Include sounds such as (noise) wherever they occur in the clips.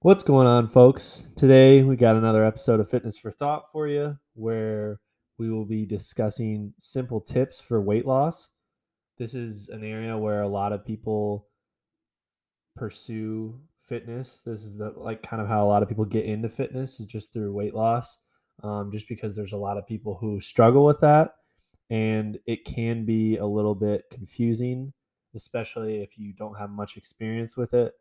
What's going on, folks? Today we got another episode of Fitness for Thought for you where we will be discussing simple tips for weight loss. This is an area where a lot of people pursue fitness. This is the like kind of how a lot of people get into fitness is just through weight loss. Um, just because there's a lot of people who struggle with that and it can be a little bit confusing, especially if you don't have much experience with it.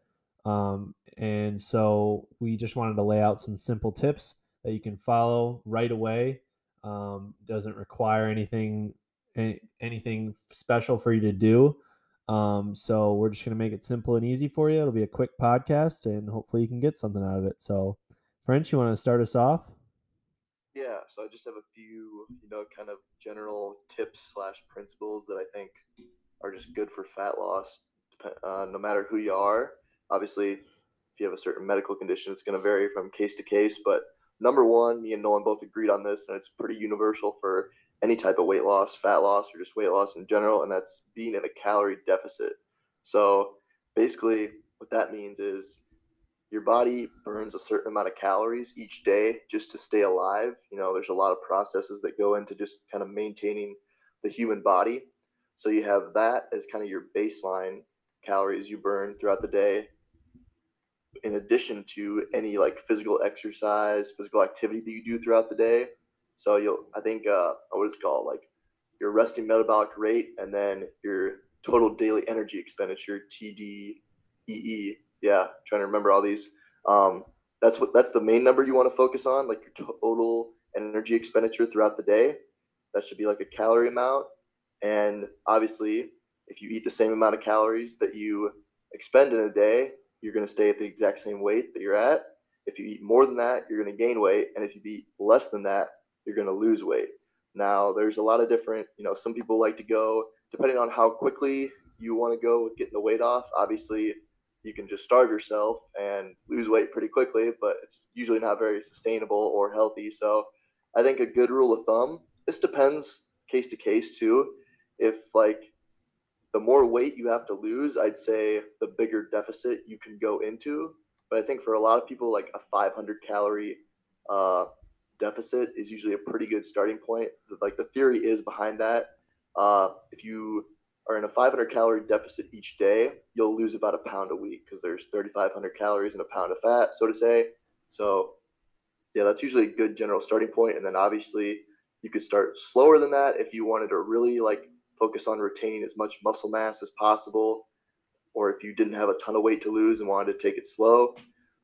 Um, and so we just wanted to lay out some simple tips that you can follow right away. Um, doesn't require anything any, anything special for you to do. Um, so we're just gonna make it simple and easy for you. It'll be a quick podcast, and hopefully you can get something out of it. So, French, you want to start us off? Yeah, so I just have a few, you know, kind of general tips slash principles that I think are just good for fat loss, uh, no matter who you are. Obviously, if you have a certain medical condition, it's going to vary from case to case. But number one, me and Nolan both agreed on this, and it's pretty universal for any type of weight loss, fat loss, or just weight loss in general, and that's being in a calorie deficit. So basically, what that means is your body burns a certain amount of calories each day just to stay alive. You know, there's a lot of processes that go into just kind of maintaining the human body. So you have that as kind of your baseline calories you burn throughout the day in addition to any like physical exercise, physical activity that you do throughout the day. So you'll, I think, uh, what is it called? Like your resting metabolic rate and then your total daily energy expenditure, TDEE. Yeah, trying to remember all these. Um, that's what that's the main number you want to focus on, like your total energy expenditure throughout the day. That should be like a calorie amount. And obviously, if you eat the same amount of calories that you expend in a day, you're going to stay at the exact same weight that you're at. If you eat more than that, you're going to gain weight. And if you eat less than that, you're going to lose weight. Now, there's a lot of different, you know, some people like to go, depending on how quickly you want to go with getting the weight off. Obviously, you can just starve yourself and lose weight pretty quickly, but it's usually not very sustainable or healthy. So, I think a good rule of thumb, this depends case to case too. If like the more weight you have to lose, I'd say the bigger deficit you can go into. But I think for a lot of people, like a 500 calorie uh, deficit is usually a pretty good starting point. Like the theory is behind that. Uh, if you are in a 500 calorie deficit each day, you'll lose about a pound a week because there's 3,500 calories in a pound of fat, so to say. So, yeah, that's usually a good general starting point. And then obviously, you could start slower than that if you wanted to really like focus on retaining as much muscle mass as possible, or if you didn't have a ton of weight to lose and wanted to take it slow,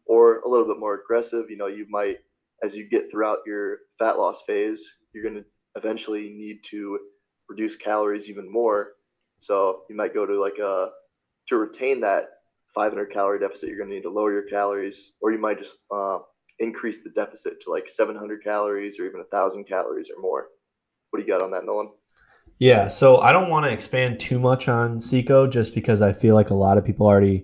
or a little bit more aggressive, you know, you might, as you get throughout your fat loss phase, you're going to eventually need to reduce calories even more. So you might go to like a, to retain that 500 calorie deficit, you're going to need to lower your calories, or you might just uh, increase the deficit to like 700 calories or even a thousand calories or more. What do you got on that, Nolan? Yeah, so I don't want to expand too much on CICO just because I feel like a lot of people already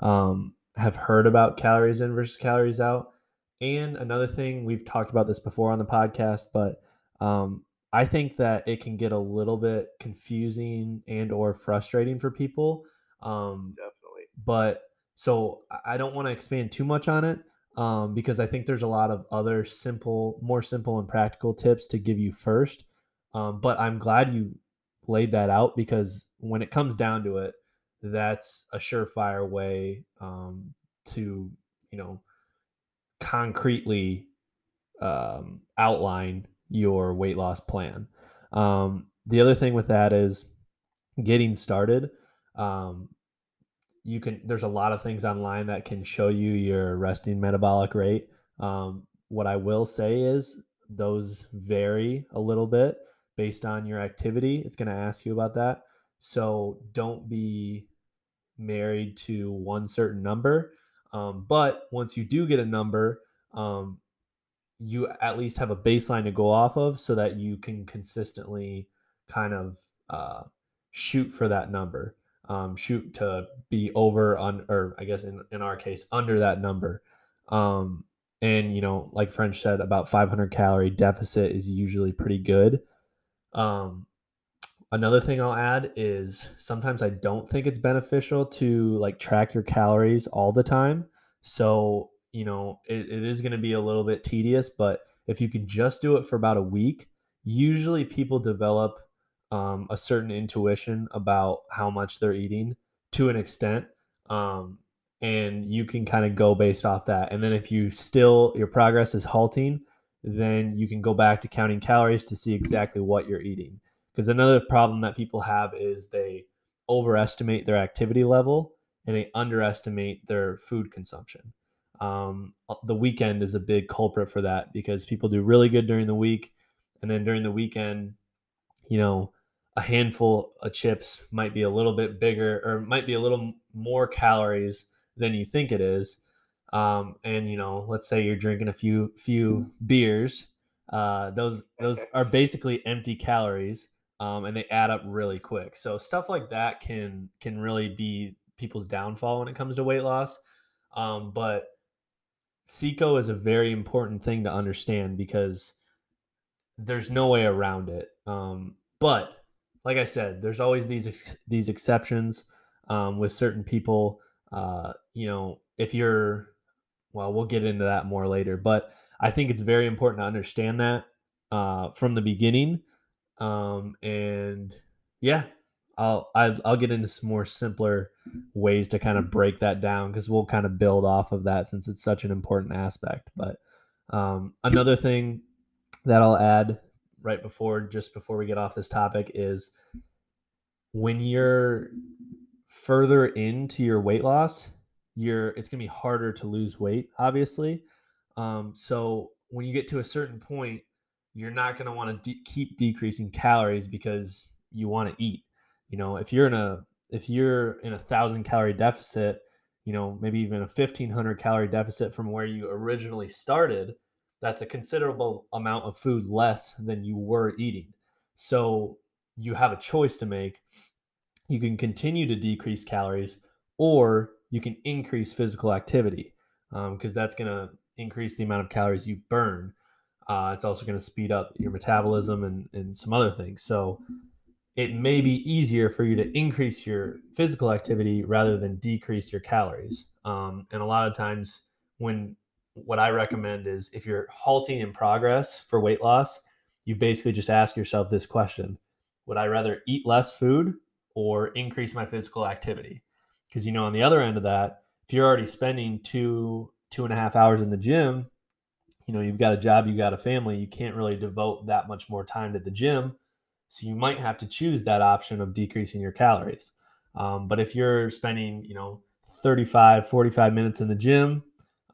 um, have heard about calories in versus calories out. And another thing, we've talked about this before on the podcast, but um, I think that it can get a little bit confusing and or frustrating for people. Um, Definitely. But so I don't want to expand too much on it um, because I think there's a lot of other simple, more simple and practical tips to give you first. Um, but I'm glad you laid that out because when it comes down to it, that's a surefire way um, to, you know, concretely um, outline your weight loss plan. Um, the other thing with that is getting started. Um, you can there's a lot of things online that can show you your resting metabolic rate. Um, what I will say is those vary a little bit based on your activity. It's going to ask you about that. So don't be married to one certain number. Um, but once you do get a number, um, you at least have a baseline to go off of so that you can consistently kind of uh, shoot for that number. Um, shoot to be over on, or I guess in, in our case, under that number. Um, and, you know, like French said, about 500 calorie deficit is usually pretty good. Um, another thing I'll add is sometimes I don't think it's beneficial to like track your calories all the time. So you know, it, it is going to be a little bit tedious, but if you can just do it for about a week, usually people develop um, a certain intuition about how much they're eating to an extent. Um, and you can kind of go based off that. And then if you still, your progress is halting, then you can go back to counting calories to see exactly what you're eating. Because another problem that people have is they overestimate their activity level and they underestimate their food consumption. Um, uh, the weekend is a big culprit for that because people do really good during the week, and then during the weekend, you know, a handful of chips might be a little bit bigger or might be a little more calories than you think it is. Um, and you know, let's say you're drinking a few few beers. Uh, those those (laughs) are basically empty calories, um, and they add up really quick. So stuff like that can can really be people's downfall when it comes to weight loss. Um, but CICO is a very important thing to understand because there's no way around it. Um, but like I said, there's always these ex- these exceptions um, with certain people. Uh, you know, if you're, well, we'll get into that more later. But I think it's very important to understand that uh, from the beginning. Um, and yeah, I'll, I'll I'll get into some more simpler ways to kind of break that down because we'll kind of build off of that since it's such an important aspect. But um, another thing that I'll add right before just before we get off this topic is when you're further into your weight loss, you're it's gonna be harder to lose weight, obviously. Um, so when you get to a certain point, you're not gonna want to de- keep decreasing calories because you want to eat you know if you're in a if you're in a thousand calorie deficit you know maybe even a 1500 calorie deficit from where you originally started that's a considerable amount of food less than you were eating so you have a choice to make you can continue to decrease calories or you can increase physical activity because um, that's going to increase the amount of calories you burn uh, it's also going to speed up your metabolism and, and some other things so it may be easier for you to increase your physical activity rather than decrease your calories. Um, and a lot of times, when what I recommend is if you're halting in progress for weight loss, you basically just ask yourself this question Would I rather eat less food or increase my physical activity? Because, you know, on the other end of that, if you're already spending two, two and a half hours in the gym, you know, you've got a job, you've got a family, you can't really devote that much more time to the gym so you might have to choose that option of decreasing your calories. Um, but if you're spending, you know, 35, 45 minutes in the gym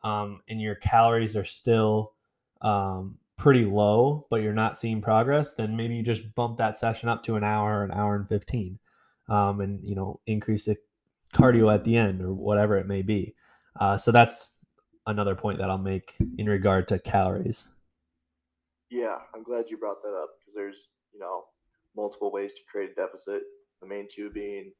um, and your calories are still um, pretty low, but you're not seeing progress, then maybe you just bump that session up to an hour, an hour and 15, um, and, you know, increase the cardio at the end or whatever it may be. Uh, so that's another point that I'll make in regard to calories. Yeah, I'm glad you brought that up because there's, you know, multiple ways to create a deficit. The main two being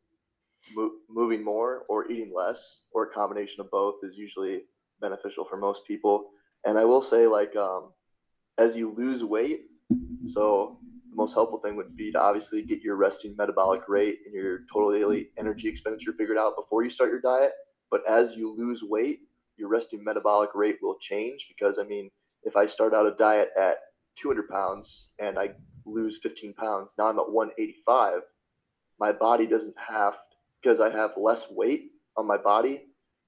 mo- moving more or eating less, or a combination of both is usually beneficial for most people. And I will say, like, um, as you lose weight, so the most helpful thing would be to obviously get your resting metabolic rate and your total daily energy expenditure figured out before you start your diet. But as you lose weight, your resting metabolic rate will change because, I mean, if I start out a diet at 200 pounds and I lose 15 pounds. Now I'm at 185. My body doesn't have because I have less weight on my body.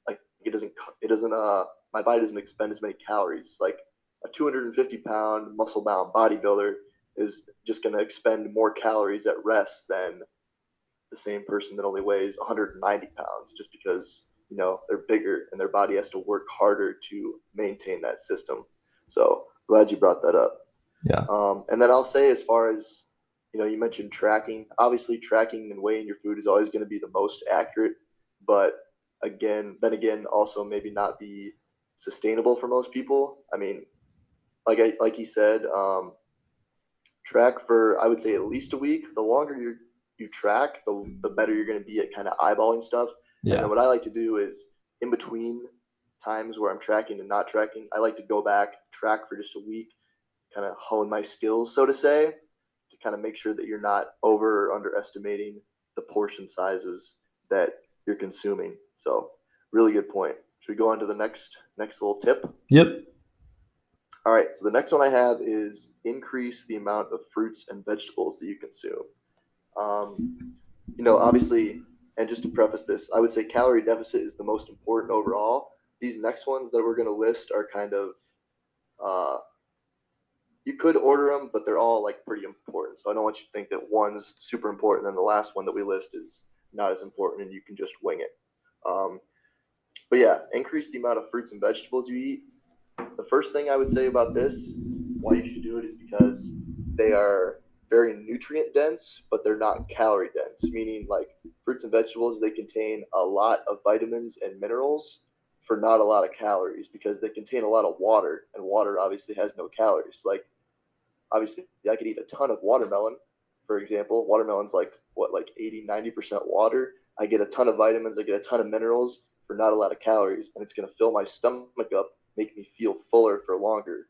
Like it doesn't it doesn't uh my body doesn't expend as many calories. Like a 250 pound muscle bound bodybuilder is just going to expend more calories at rest than the same person that only weighs 190 pounds just because you know they're bigger and their body has to work harder to maintain that system so glad you brought that up yeah. Um, and then I'll say, as far as you know, you mentioned tracking. Obviously, tracking and weighing your food is always going to be the most accurate, but again, then again, also maybe not be sustainable for most people. I mean, like I like he said, um, track for I would say at least a week. The longer you you track, the the better you're going to be at kind of eyeballing stuff. Yeah. And what I like to do is in between times where I'm tracking and not tracking, I like to go back, track for just a week, kind of hone my skills, so to say, to kind of make sure that you're not over or underestimating the portion sizes that you're consuming. So, really good point. should we go on to the next next little tip? Yep. All right, so the next one I have is increase the amount of fruits and vegetables that you consume. Um, you know, obviously, and just to preface this, I would say calorie deficit is the most important overall. These next ones that we're going to list are kind of, uh, you could order them, but they're all like pretty important. So I don't want you to think that one's super important and the last one that we list is not as important and you can just wing it. Um, but yeah, increase the amount of fruits and vegetables you eat. The first thing I would say about this, why you should do it, is because they are very nutrient dense, but they're not calorie dense, meaning like fruits and vegetables, they contain a lot of vitamins and minerals for not a lot of calories because they contain a lot of water, and water obviously has no calories. Like, obviously, I could eat a ton of watermelon, for example. Watermelon's like what, like 80, 90% water. I get a ton of vitamins, I get a ton of minerals for not a lot of calories, and it's going to fill my stomach up, make me feel fuller for longer.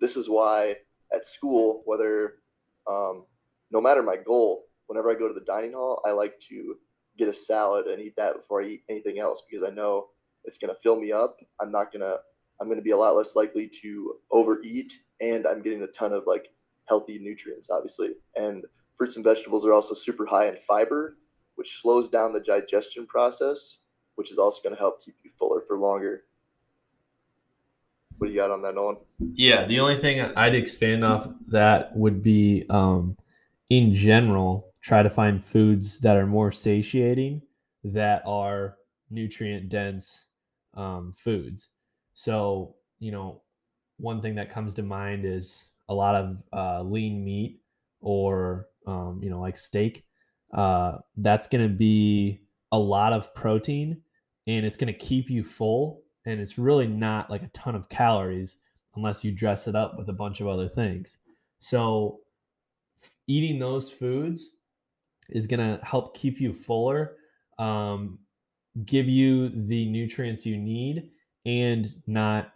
This is why at school, whether um, no matter my goal, whenever I go to the dining hall, I like to get a salad and eat that before I eat anything else because I know it's going to fill me up. I'm not going to, I'm going to be a lot less likely to overeat and I'm getting a ton of like healthy nutrients, obviously. And fruits and vegetables are also super high in fiber, which slows down the digestion process, which is also going to help keep you fuller for longer. What do you got on that, Nolan? Yeah, the only thing I'd expand off that would be, um, in general, try to find foods that are more satiating, that are nutrient dense um, foods. So, you know, one thing that comes to mind is a lot of uh, lean meat or, um, you know, like steak. Uh, that's going to be a lot of protein and it's going to keep you full and it's really not like a ton of calories unless you dress it up with a bunch of other things. So eating those foods is going to help keep you fuller, um, give you the nutrients you need, and not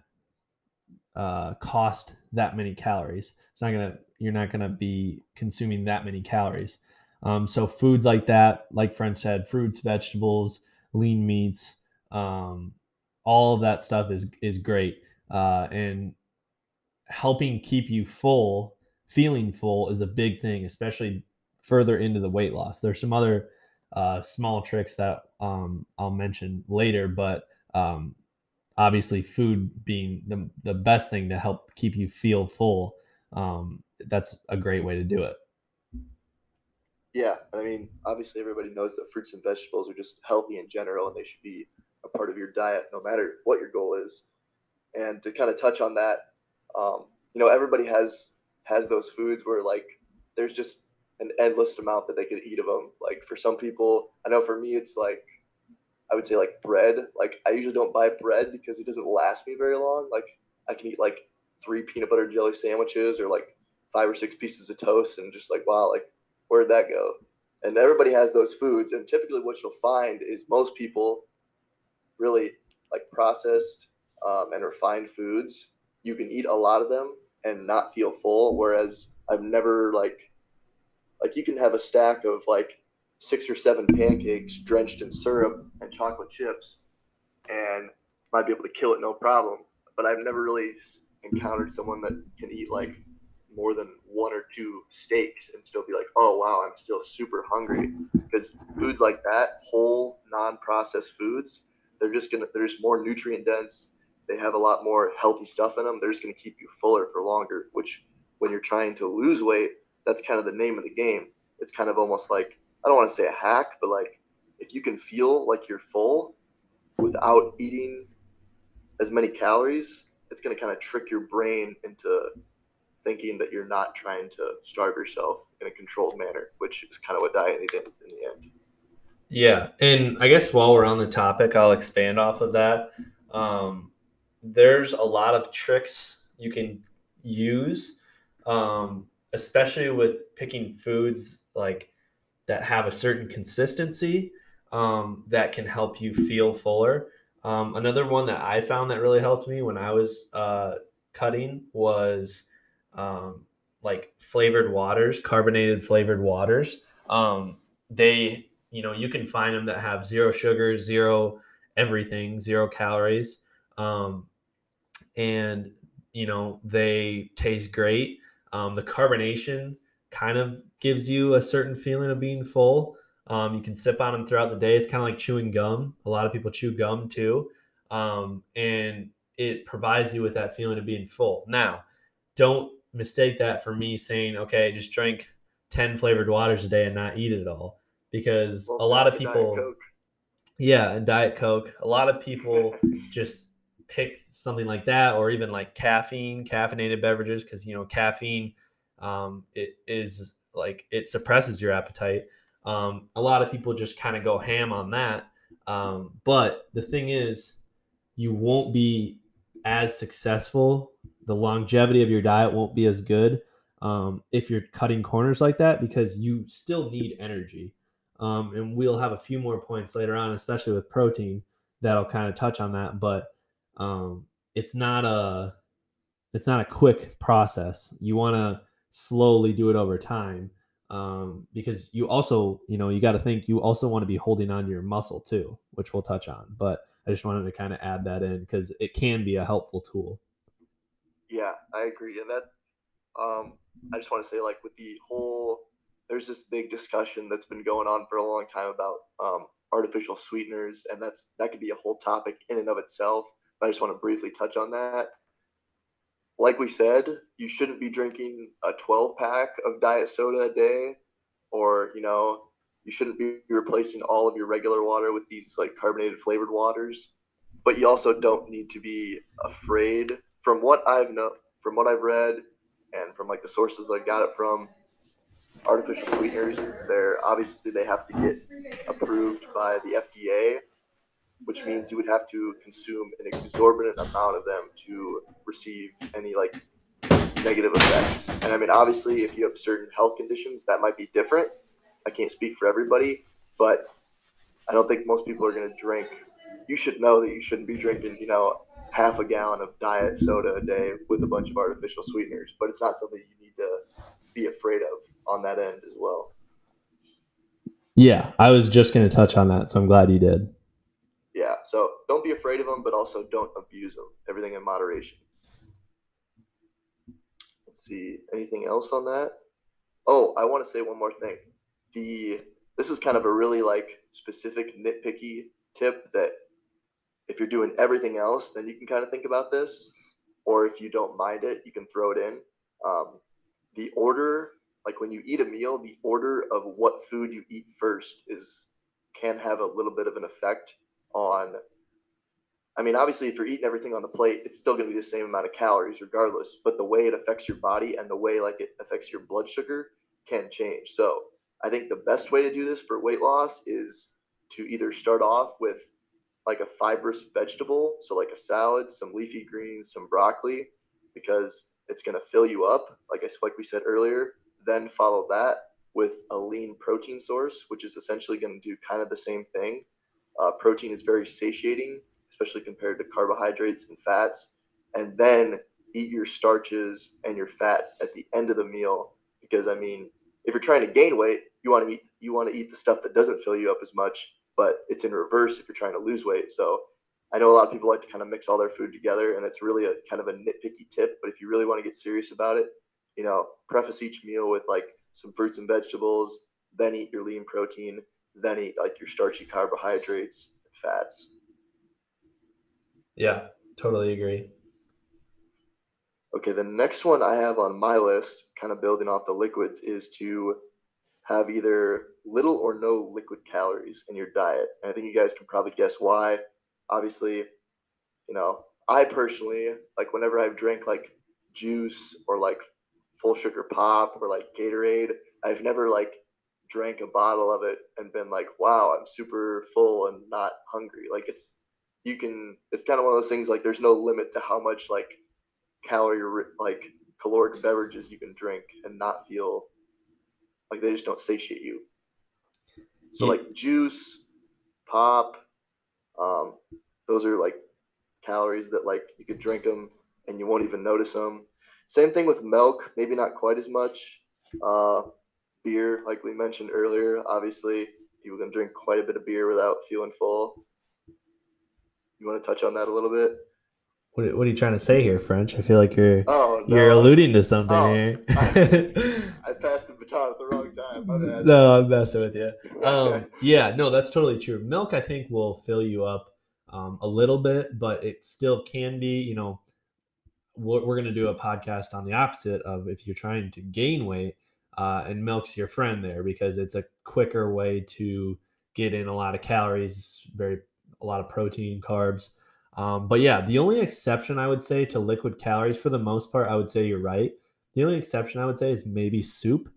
uh, cost that many calories. It's not gonna you're not gonna be consuming that many calories. Um, so foods like that, like French said, fruits, vegetables, lean meats, um, all of that stuff is is great uh, and helping keep you full feeling full is a big thing especially further into the weight loss. There's some other uh, small tricks that um, i'll mention later but um, obviously food being the, the best thing to help keep you feel full um, that's a great way to do it. Yeah i mean obviously everybody knows that fruits and vegetables are just healthy in general and they should be a part of your diet, no matter what your goal is. And to kind of touch on that, um, you know, everybody has has those foods where like there's just an endless amount that they could eat of them. Like for some people, I know for me, it's like I would say like bread. Like I usually don't buy bread because it doesn't last me very long. Like I can eat like three peanut butter jelly sandwiches or like five or six pieces of toast and just like wow, like where'd that go? And everybody has those foods, and typically what you'll find is most people really like processed um, and refined foods, you can eat a lot of them and not feel full. Whereas I've never like like you can have a stack of like six or seven pancakes drenched in syrup and chocolate chips and might be able to kill it no problem. But I've never really encountered someone that can eat like more than one or two steaks and still be like, oh wow, I'm still super hungry. Because foods like that, whole non-processed foods, they're just gonna they're just more nutrient dense. They have a lot more healthy stuff in them. They're just gonna keep you fuller for longer. Which when you're trying to lose weight, that's kind of the name of the game. It's kind of almost like I don't want to say a hack, but like if you can feel like you're full without eating as many calories, it's going to kind of trick your brain into thinking that you're not trying to starve yourself in a controlled manner, which is kind of what dieting is in the end. Yeah, and I guess while we're on the topic, I'll expand off of that. Um, there's a lot of tricks you can use, um, especially with picking foods like that have a certain consistency um, that can help you feel fuller. Um, another one that I found that really helped me when I was uh, cutting was um, like flavored waters, carbonated flavored waters. Um, they you know you can find them that have zero sugar zero everything zero calories Um, and you know they taste great. Um, the carbonation kind of gives you a certain feeling of being full. Um, you can sip on them throughout the day. It's kind of like chewing gum. A lot of people chew gum too, um, and it provides you with that feeling of being full. Now, don't mistake that for me saying, okay, just drink ten flavored waters a day and not eat it at all, because well, a lot of people, yeah, and diet coke. A lot of people (laughs) just pick something like that or even like caffeine caffeinated beverages because you know caffeine um, it is like it suppresses your appetite. Um, a lot of people just kind of go ham on that. Um, but the thing is you won't be as successful. The longevity of your diet won't be as good um, if you're cutting corners like that because you still need energy um, and we'll have a few more points later on especially with protein that'll kind of touch on that but um, it's not a it's not a quick process. You want to slowly do it over time um, because you also you know you got to think you also want to be holding on to your muscle too, which we'll touch on. But I just wanted to kind of add that in because it can be a helpful tool. Yeah, I agree, and that um, I just want to say like with the whole there's this big discussion that's been going on for a long time about um, artificial sweeteners, and that's that could be a whole topic in and of itself. I just want to briefly touch on that. Like we said, you shouldn't be drinking a 12 pack of diet soda a day, or, you know, you shouldn't be replacing all of your regular water with these like carbonated flavored waters. But you also don't need to be afraid. From what I've know, from what I've read, and from like the sources I got it from, artificial sweeteners, they're obviously they have to get approved by the FDA which means you would have to consume an exorbitant amount of them to receive any like negative effects. And I mean, obviously, if you have certain health conditions, that might be different. I can't speak for everybody, but I don't think most people are going to drink. You should know that you shouldn't be drinking, you know, half a gallon of diet soda a day with a bunch of artificial sweeteners, but it's not something you need to be afraid of on that end as well. Yeah, I was just going to touch on that, so I'm glad you did. Yeah, so don't be afraid of them, but also don't abuse them. Everything in moderation. Let's see, anything else on that? Oh, I want to say one more thing. The this is kind of a really like specific nitpicky tip that if you're doing everything else, then you can kind of think about this, or if you don't mind it, you can throw it in. Um, the order, like when you eat a meal, the order of what food you eat first is can have a little bit of an effect on I mean, obviously, if you're eating everything on the plate, it's still going to be the same amount of calories regardless. But the way it affects your body and the way like it affects your blood sugar can change. So I think the best way to do this for weight loss is to either start off with like a fibrous vegetable, so like a salad, some leafy greens, some broccoli, because it's going to fill you up, like I like we said earlier. Then follow that with a lean protein source, which is essentially going to do kind of the same thing uh, protein is very satiating, especially compared to carbohydrates and fats. And then eat your starches and your fats at the end of the meal because I mean, if you're trying to gain weight, you want to eat you want to eat the stuff that doesn't fill you up as much, but it's in reverse if you're trying to lose weight. So I know a lot of people like to kind of mix all their food together, and it's really a kind of a nitpicky tip. But if you really want to get serious about it, you know, preface each meal with like some fruits and vegetables, then eat your lean protein, then eat like your starchy carbohydrates, and fats. Yeah, totally agree. Okay, the next one I have on my list, kind of building off the liquids, is to have either little or no liquid calories in your diet. And I think you guys can probably guess why. Obviously, you know, I personally, like whenever I've drank like juice or like full sugar pop or like Gatorade, I've never like drank a bottle of it and been like, wow, I'm super full and not hungry. Like it's you can it's kind of one of those things like there's no limit to how much like calorie like caloric beverages you can drink and not feel like they just don't satiate you. So yeah. like juice, pop, um, those are like calories that like you could drink them and you won't even notice them. Same thing with milk, maybe not quite as much. Uh, beer, like we mentioned earlier, obviously people can drink quite a bit of beer without feeling full. You want to touch on that a little bit? What, what are you trying to say here, French? I feel like you're Oh no. you're alluding to something Oh, here. (laughs) I passed the baton at the wrong time. My bad. no, I'm messing with you. Um, yeah, no, that's totally true. Milk, I think, will fill you up um, a little bit, but it still can be. You know, we're, we're going to do a podcast on the opposite of if you're trying to gain weight, uh, and milk's your friend there because it's a quicker way to get in a lot of calories, very a lot of protein, carbs. Um, but yeah, the only exception I would say to liquid calories, for the most part, I would say you're right. The only exception I would say is maybe soup,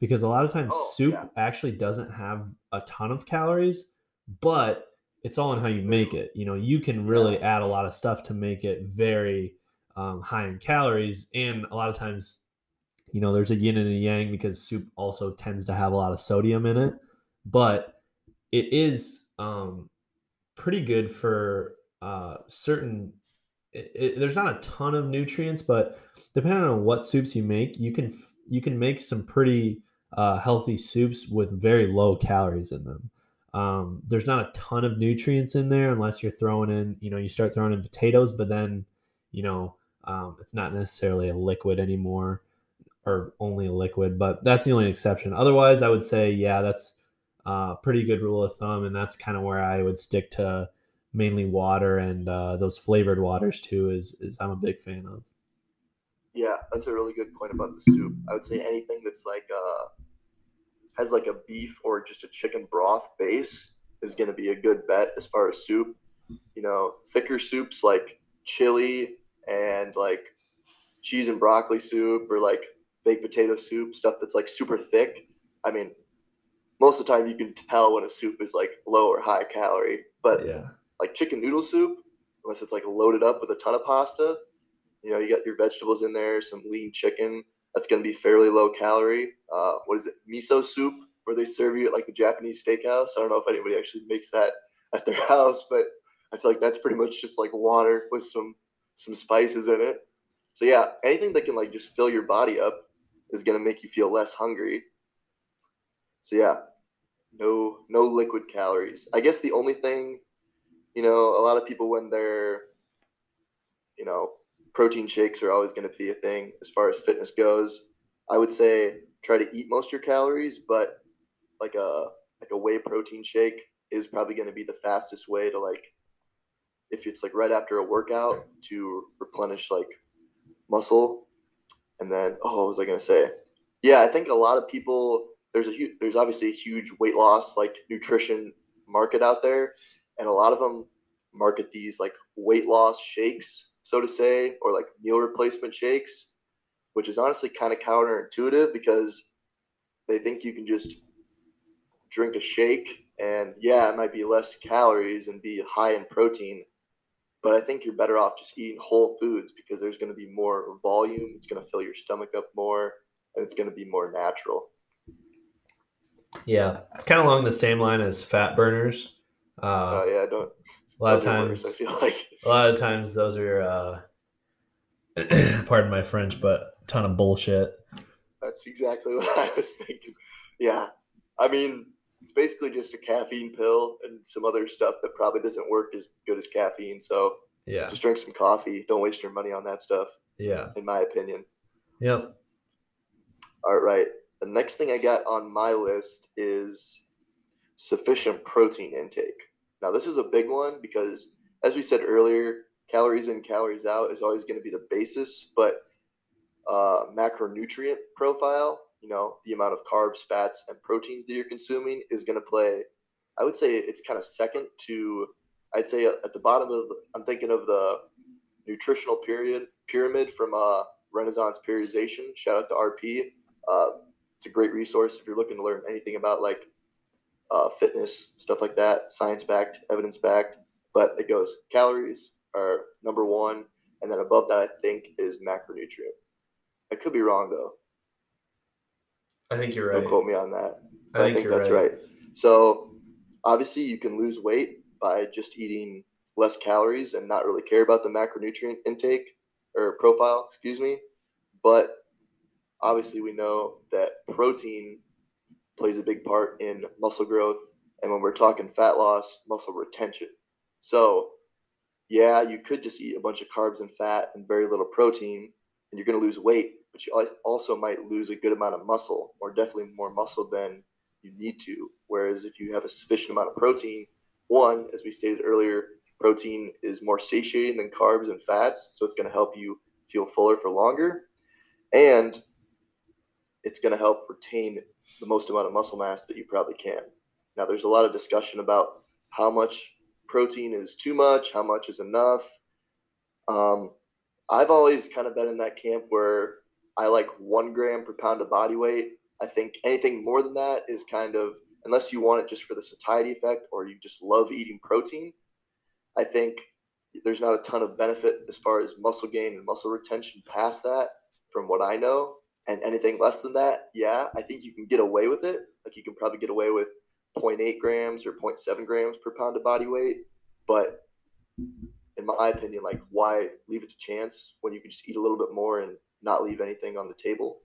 because a lot of times Oh, soup yeah. actually doesn't have a ton of calories, but it's all in how you make it. You know, you can really add a lot of stuff to make it very um, high in calories, and a lot of times, you know, there's a yin and a yang because soup also tends to have a lot of sodium in it, but it is um, pretty good for uh, certain. It, it, there's not a ton of nutrients, but depending on what soups you make, you can you can make some pretty uh, healthy soups with very low calories in them. Um, there's not a ton of nutrients in there unless you're throwing in, you know, you start throwing in potatoes, but then, you know, um, it's not necessarily a liquid anymore or only a liquid, but that's the only exception. Otherwise, I would say, yeah, that's a pretty good rule of thumb. And that's kind of where I would stick to mainly water and uh, those flavored waters too, is, is I'm a big fan of. Yeah, that's a really good point about the soup. I would say anything that's like uh has like a beef or just a chicken broth base is going to be a good bet as far as soup. You know, thicker soups like chili and like cheese and broccoli soup or like baked potato soup, stuff that's like super thick. I mean, most of the time you can tell when a soup is like low or high calorie, but Yeah. like chicken noodle soup, unless it's like loaded up with a ton of pasta. You know, you got your vegetables in there, some lean chicken. That's going to be fairly low calorie. Uh, what is it? Miso soup, where they serve you at like the Japanese steakhouse. I don't know if anybody actually makes that at their (laughs) house, but I feel like that's pretty much just like water with some some spices in it. So yeah, anything that can like just fill your body up is to make you feel less hungry. So yeah, no no liquid calories. I guess the only thing you know, a lot of people when they're, you know, protein shakes are always to be a thing as far as fitness goes. I would say try to eat most your calories, but like a like a whey protein shake is probably to be the fastest way to like if it's like right after a workout to replenish like muscle. And then oh, what was I to say? Yeah, I think a lot of people there's a huge there's obviously a huge weight loss like nutrition market out there and a lot of them market these like weight loss shakes so to say or like meal replacement shakes which is honestly kind of counterintuitive because they think you can just drink a shake and yeah it might be less calories and be high in protein but i think you're better off just eating whole foods because there's going to be more volume it's going to fill your stomach up more and it's going to be more natural Yeah. It's kind of along the same line as fat burners. oh Uh, yeah i don't a lot of times, worse, i feel like (laughs) a lot of times those are, uh, (clears throat) pardon my French, but a ton of bullshit. That's exactly (laughs) what I was thinking. Yeah. I mean, it's basically just a caffeine pill and some other stuff that probably doesn't work as good as caffeine. So Yeah. just drink some coffee. Don't waste your money on that stuff, Yeah. in my opinion. Yep. All right. The next thing I got on my list is sufficient protein intake. Now, this is a big one because, as we said earlier, calories in, calories out is always going to be the basis, but uh, macronutrient profile, you know, the amount of carbs, fats, and proteins that you're consuming is going to play. I would say it's kind of second to, I'd say at the bottom of, I'm thinking of the nutritional period pyramid from uh, Renaissance Periodization. Shout out to RP. Uh, it's a great resource if you're looking to learn anything about like uh, fitness stuff like that, science backed, evidence backed. But it goes calories are number one, and then above that I think is macronutrient. I could be wrong though. I think you're right. Don't quote me on that. I think, you're that's right. right. So obviously you can lose weight by just eating less calories and not really care about the macronutrient intake or profile, excuse me. But obviously we know that protein plays a big part in muscle growth and when we're talking fat loss, muscle retention. So yeah, you could just eat a bunch of carbs and fat and very little protein, and you're going to lose weight, but you also might lose a good amount of muscle, or definitely more muscle than you need to. Whereas if you have a sufficient amount of protein, one, as we stated earlier, protein is more satiating than carbs and fats, so it's going to help you feel fuller for longer, and it's going to help retain the most amount of muscle mass that you probably can. Now, there's a lot of discussion about how much protein is too much, how much is enough. Um, I've always kind of been in that camp where I like one gram per pound of body weight. I think anything more than that is kind of, unless you want it just for the satiety effect or you just love eating protein, I think there's not a ton of benefit as far as muscle gain and muscle retention past that from what I know. And anything less than that, yeah, I think you can get away with it. Like you can probably get away with 0.8 grams or 0.7 grams per pound of body weight. But in my opinion, like why leave it to chance when you can just eat a little bit more and not leave anything on the table?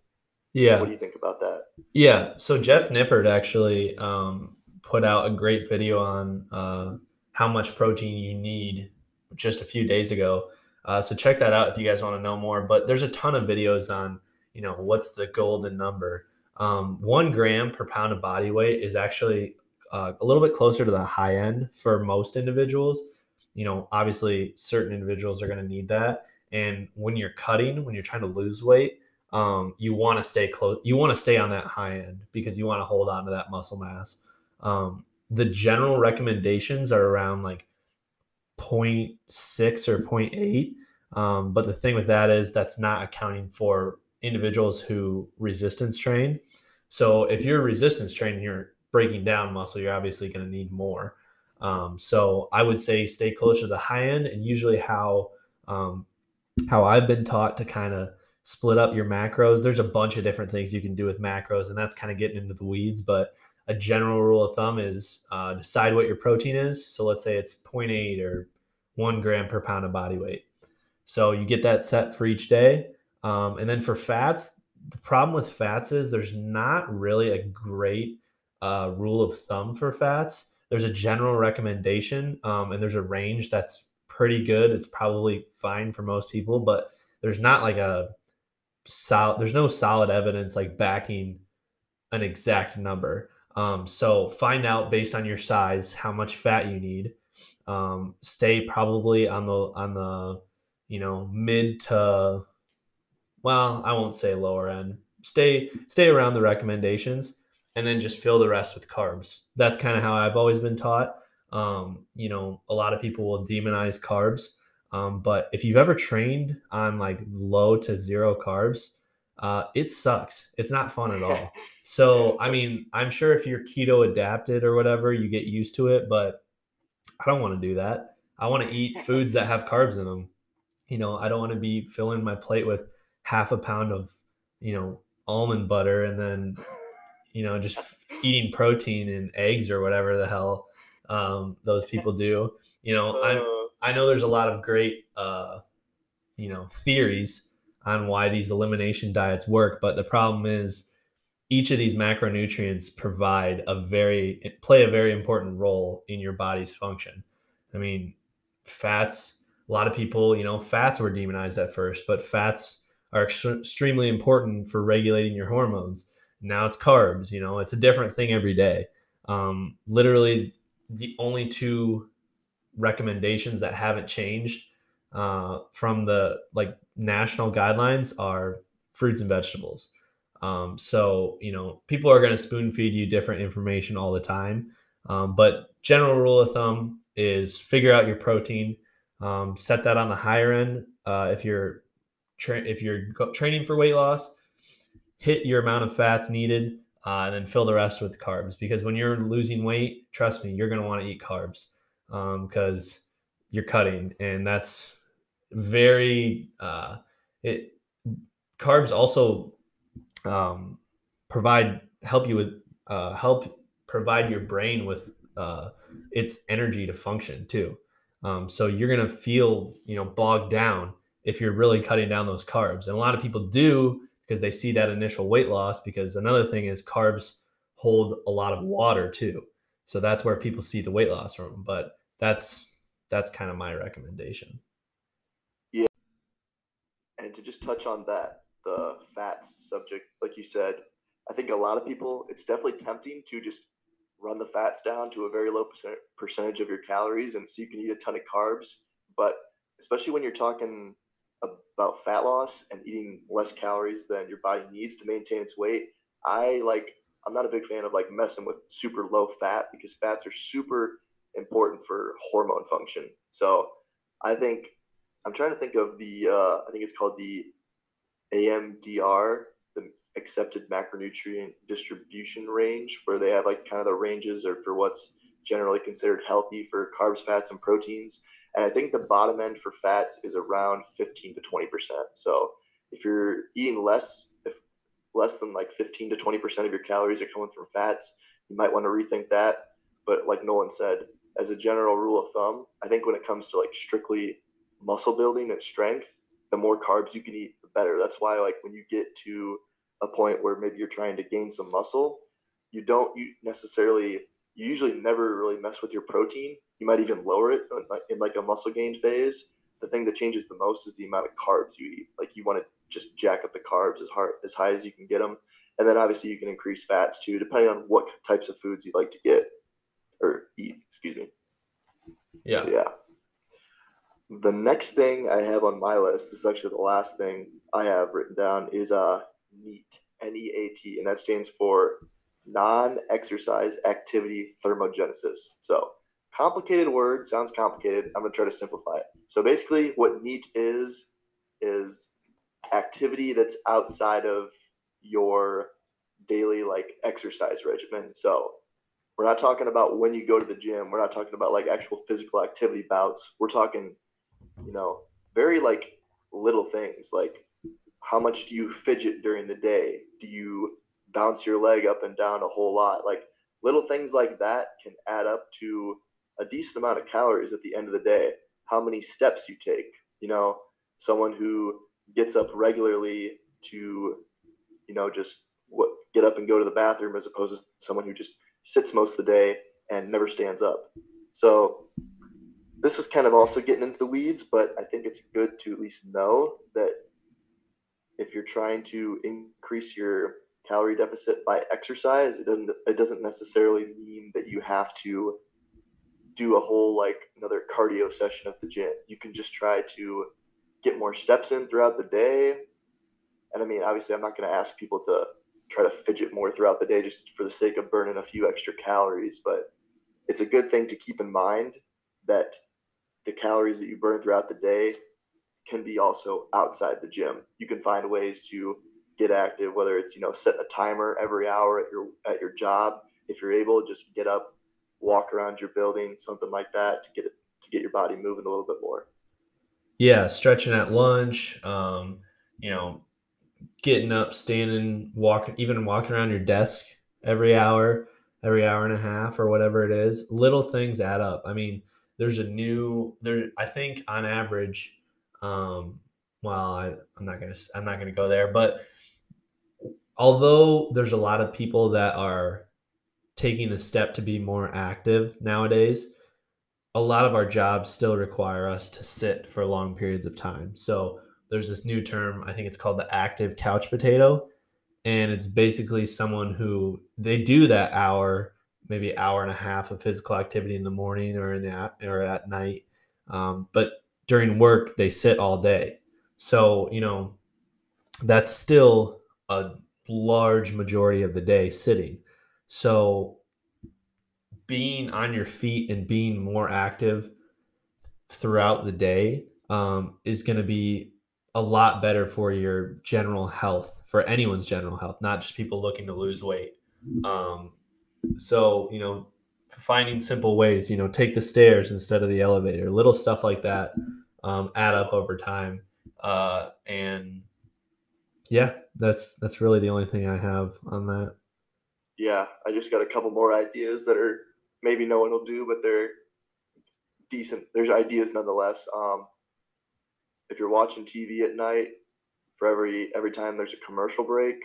Yeah. What do you think about that? Yeah. So Jeff Nippard actually um, put out a great video on uh, how much protein you need just a few days ago. Uh, so check that out if you guys want to know more. But there's a ton of videos on, you know, what's the golden number. Um, one gram per pound of body weight is actually uh, a little bit closer to the high end for most individuals. You know, obviously, certain individuals are going to need that. And when you're cutting, when you're trying to lose weight, um, you want to stay close. You want to stay on that high end because you want to hold on to that muscle mass. Um, the general recommendations are around like 0.6 or 0.8. Um, but the thing with that is that's not accounting for individuals who resistance train. So if you're resistance training, you're breaking down muscle, you're obviously going to need more. Um, so I would say stay closer to the high end, and usually how um, how I've been taught to kind of split up your macros. There's a bunch of different things you can do with macros, and that's kind of getting into the weeds. But a general rule of thumb is uh, decide what your protein is. So let's say it's 0.8 or one gram per pound of body weight. So you get that set for each day. Um, and then for fats, the problem with fats is there's not really a great uh, rule of thumb for fats. There's a general recommendation, um, and there's a range that's pretty good. It's probably fine for most people, but there's not like a solid. There's no solid evidence like backing an exact number. Um, so find out based on your size how much fat you need. Um, stay probably on the on the you know mid to well, I won't say lower end. Stay stay around the recommendations and then just fill the rest with carbs. That's kind of how I've always been taught. Um, you know, a lot of people will demonize carbs, um, but if you've ever trained on like low to zero carbs, uh, it sucks. It's not fun at all. (laughs) So, I mean, I'm sure if you're keto adapted or whatever, you get used to it, but I don't want to do that. I want to eat (laughs) foods that have carbs in them. You know, I don't want to be filling my plate with half a pound of, you know, almond butter and then you know, just (laughs) eating protein and eggs or whatever the hell um, those (laughs) people do. You know, I uh. I know there's a lot of great uh, you know theories on why these elimination diets work, but the problem is each of these macronutrients provide a very play a very important role in your body's function. I mean, fats. A lot of people, you know, fats were demonized at first, but fats are ex- extremely important for regulating your hormones now it's carbs you know it's a different thing every day um, literally the only two recommendations that haven't changed uh, from the like national guidelines are fruits and vegetables. Um, so you know people are going to spoon feed you different information all the time. Um, but general rule of thumb is figure out your protein. Um, set that on the higher end uh, if you're tra- if you're training for weight loss hit your amount of fats needed, uh, and then fill the rest with carbs. Because when you're losing weight, trust me, you're going to want to eat carbs because um, you're cutting, and that's very uh, it. Carbs also um, provide help you with uh, help provide your brain with uh, its energy to function too. Um, so you're gonna feel you know bogged down if you're really cutting down those carbs, and a lot of people do because they see that initial weight loss. Because another thing is carbs hold a lot of water too. So that's where people see the weight loss from. But that's that's kind of my recommendation. Yeah. And to just touch on that, the fats subject, like you said, I think a lot of people, it's definitely tempting to just run the fats down to a very low percent, percentage of your calories and so you can eat a ton of carbs but especially when you're talking about fat loss and eating less calories than your body needs to maintain its weight i like i'm not a big fan of like messing with super low fat because fats are super important for hormone function so i think i'm trying to think of the uh, i think it's called the amdr the accepted macronutrient distribution range where they have like kind of the ranges or for what's generally considered healthy for carbs, fats, and proteins. And I think the bottom end for fats is around 15 to 20%. So if you're eating less, if less than like 15 to 20% of your calories are coming from fats, you might want to rethink that. But like Nolan said, as a general rule of thumb, I think when it comes to like strictly muscle building and strength, the more carbs you can eat, the better. That's why like when you get to a point where maybe you're trying to gain some muscle, you don't you necessarily you usually never really mess with your protein. You might even lower it in like a muscle gain phase. The thing that changes the most is the amount of carbs you eat. Like you want to just jack up the carbs as hard as high as you can get them, and then obviously you can increase fats too, depending on what types of foods you'd like to get or eat. Excuse me. Yeah. So, yeah. The next thing I have on my list, this is actually the last thing I have written down, is uh NEAT, N E A T, and that stands for non exercise activity thermogenesis. So, complicated word, sounds complicated. I'm going to try to simplify it. So, basically, what NEAT is, is activity that's outside of your daily like exercise regimen. So, we're not talking about when you go to the gym. We're not talking about like actual physical activity bouts. We're talking, you know, very like little things like how much do you fidget during the day? Do you bounce your leg up and down a whole lot? Like little things like that can add up to a decent amount of calories at the end of the day. How many steps you take, you know, someone who gets up regularly to, you know, just what get up and go to the bathroom as opposed to someone who just sits most of the day and never stands up. So this is kind of also getting into the weeds, but I think it's good to at least know that if you're trying to increase your calorie deficit by exercise, it doesn't it doesn't necessarily mean that you have to do a whole like another cardio session at the gym. You can just try to get more steps in throughout the day. And I mean, obviously, I'm not going to ask people to try to fidget more throughout the day just for the sake of burning a few extra calories, but it's a good thing to keep in mind that the calories that you burn throughout the day can be also outside the gym. You can find ways to get active, whether it's you know setting a timer every hour at your at your job. If you're able, just get up, walk around your building, something like that, to get it to get your body moving a little bit more. Yeah, stretching at lunch. Um, you know, getting up, standing, walking, even walking around your desk every hour, every hour and a half, or whatever it is. Little things add up. I mean, there's a new there. I think on average um, well, I, I'm not gonna I'm not gonna go there, but although there's a lot of people that are taking the step to be more active nowadays, a lot of our jobs still require us to sit for long periods of time. So there's this new term, I think it's called the active couch potato. And it's basically someone who they do that hour, maybe hour and a half of physical activity in the morning or in the or at night. Um, but during work they sit all day so you know that's still a large majority of the day sitting so being on your feet and being more active throughout the day um, is going to be a lot better for your general health for anyone's general health not just people looking to lose weight um, so you know finding simple ways you know take the stairs instead of the elevator little stuff like that um, add up over time. Uh, and yeah, that's that's really the only thing I have on that. Yeah, I just got a couple more ideas that are maybe no one will do, but they're decent. There's ideas nonetheless. Um, if you're watching TV at night, for every every time there's a commercial break,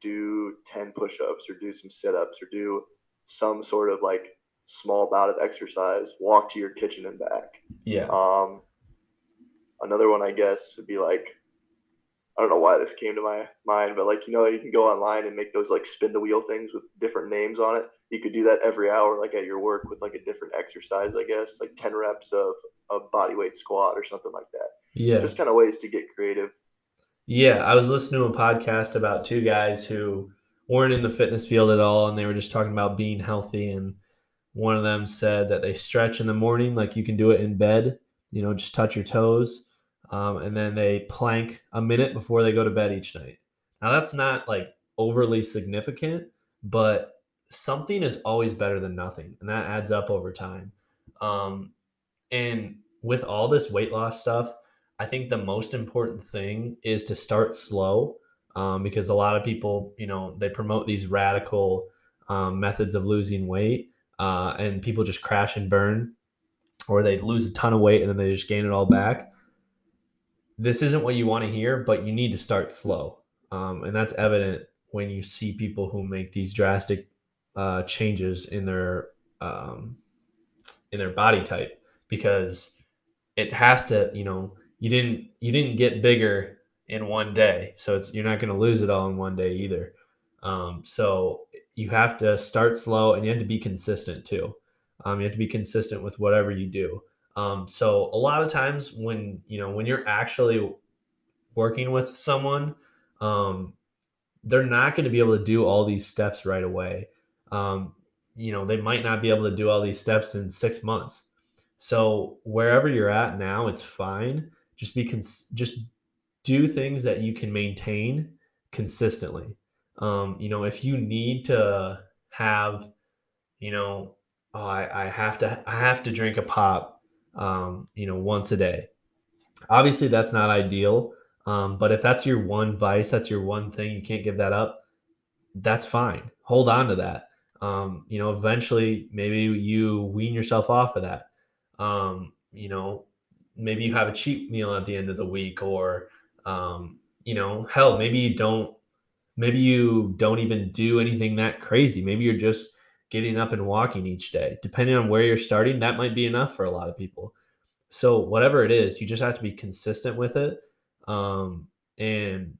do ten push-ups or do some sit-ups or do some sort of like small bout of exercise, walk to your kitchen and back. Yeah. Um, another one, I guess, would be like, I don't know why this came to my mind, but like, you know, you can go online and make those like spin the wheel things with different names on it. You could do that every hour, like at your work with like a different exercise, I guess, like 10 reps of a body weight squat or something like that. Yeah. Just kind of ways to get creative. Yeah. I was listening to a podcast about two guys who weren't in the fitness field at all and they were just talking about being healthy and one of them said that they stretch in the morning like you can do it in bed you know just touch your toes um, and then they plank a minute before they go to bed each night now that's not like overly significant but something is always better than nothing and that adds up over time um, and with all this weight loss stuff i think the most important thing is to start slow um, because a lot of people, you know, they promote these radical um, methods of losing weight, uh, and people just crash and burn, or they lose a ton of weight and then they just gain it all back. This isn't what you want to hear, but you need to start slow, um, and that's evident when you see people who make these drastic uh, changes in their um, in their body type because it has to, you know, you didn't you didn't get bigger in one day. So it's you're not going to lose it all in one day either. Um, so you have to start slow and you have to be consistent too. Um, you have to be consistent with whatever you do. Um, so a lot of times when you know when you're actually working with someone, um, they're not going to be able to do all these steps right away. Um, you know they might not be able to do all these steps in six months. So wherever you're at now, it's fine. Just be cons- just do things that you can maintain consistently. Um, you know, if you need to have, you know, oh, I, I have to I have to drink a pop, um, you know, once a day. Obviously, that's not ideal. Um, but if that's your one vice, that's your one thing, you can't give that up. That's fine. Hold on to that. Um, you know, eventually, maybe you wean yourself off of that. Um, you know, maybe you have a cheat meal at the end of the week, or um, you know, hell, maybe you don't, maybe you don't even do anything that crazy. Maybe you're just getting up and walking each day. Depending on where you're starting, that might be enough for a lot of people. So whatever it is, you just have to be consistent with it, um, and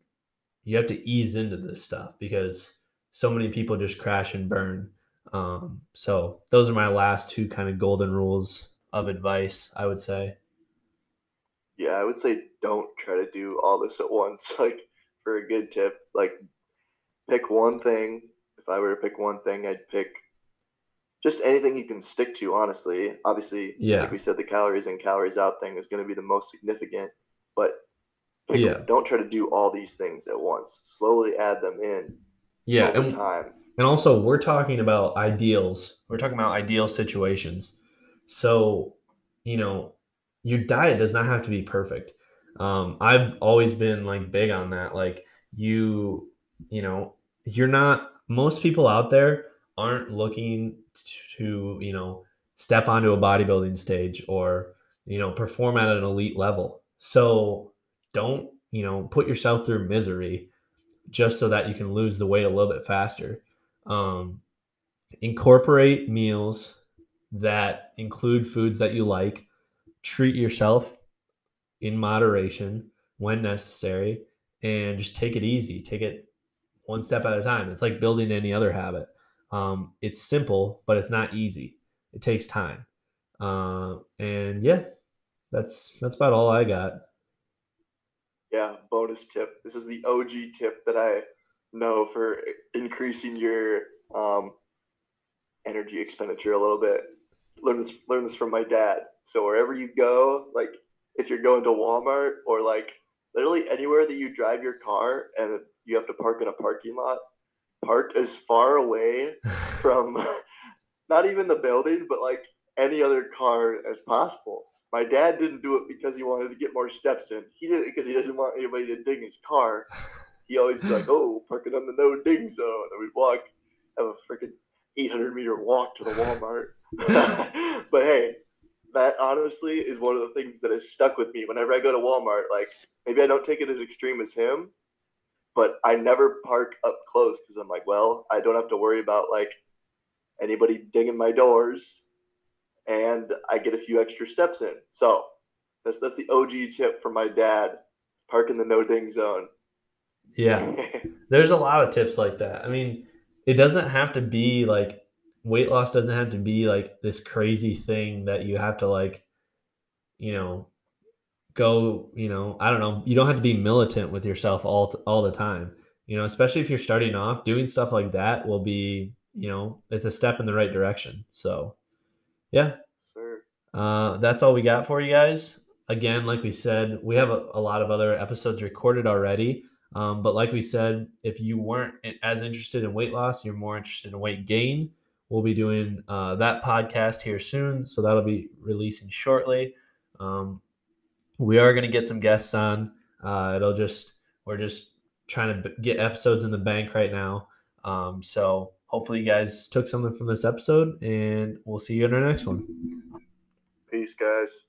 you have to ease into this stuff because so many people just crash and burn. Um, so those are my last two kind of golden rules of advice, I would say. Yeah, I would say don't try to do all this at once. (laughs) Like for a good tip, like pick one thing. If I were to pick one thing, I'd pick just anything you can stick to, honestly. Obviously, yeah. like we said, the calories in, calories out thing is going to be the most significant, but pick, yeah. don't try to do all these things at once. Slowly add them in yeah, and, time. And also, we're talking about ideals. We're talking about ideal situations. So, you know, your diet does not have to be perfect. Um, I've always been like big on that. Like you, you know, you're not. Most people out there aren't looking to, you know, step onto a bodybuilding stage or you know perform at an elite level. So don't you know put yourself through misery just so that you can lose the weight a little bit faster. Um, incorporate meals that include foods that you like treat yourself in moderation when necessary and just take it easy take it one step at a time it's like building any other habit um, it's simple but it's not easy. It takes time. Uh, and yeah that's that's about all i got. Yeah bonus tip. This is the og tip that i know for increasing your um, energy expenditure a little bit. Learn this learn this from my dad. So wherever you go, like if you're going to Walmart or like literally anywhere that you drive your car and you have to park in a parking lot, park as far away (laughs) from not even the building, but like any other car as possible. My dad didn't do it because he wanted to get more steps in. He did it because he doesn't want anybody to ding his car. He always be like, "Oh, parking on the no ding zone," and we'd walk, have a freaking 800 meter walk to the Walmart. (laughs) but hey, that honestly is one of the things that has stuck with me whenever I go to Walmart. Like maybe I don't take it as extreme as him, but I never park up close because I'm like, well, I don't have to worry about like anybody dinging my doors, and I get a few extra steps in. So that's that's the OG tip from my dad. Park in the no ding zone. Yeah. (laughs) There's a lot of tips like that. I mean, it doesn't have to be like weight loss doesn't have to be like this crazy thing that you have to like, you know, go, you know, I don't know, you don't have to be militant with yourself all all the time. You know, especially if you're starting off, doing stuff like that will be, you know, it's a step in the right direction. So, yeah. Sir. Uh, that's all we got for you guys. Again, like we said, we have a, a lot of other episodes recorded already. Um, but like we said, if you weren't as interested in weight loss, you're more interested in weight gain. We'll be doing uh, that podcast here soon, so that'll be releasing shortly. Um, we are going to get some guests on. Uh, it'll just we're just trying to get episodes in the bank right now. Um, so hopefully you guys took something from this episode, and we'll see you in our next one. Peace, guys.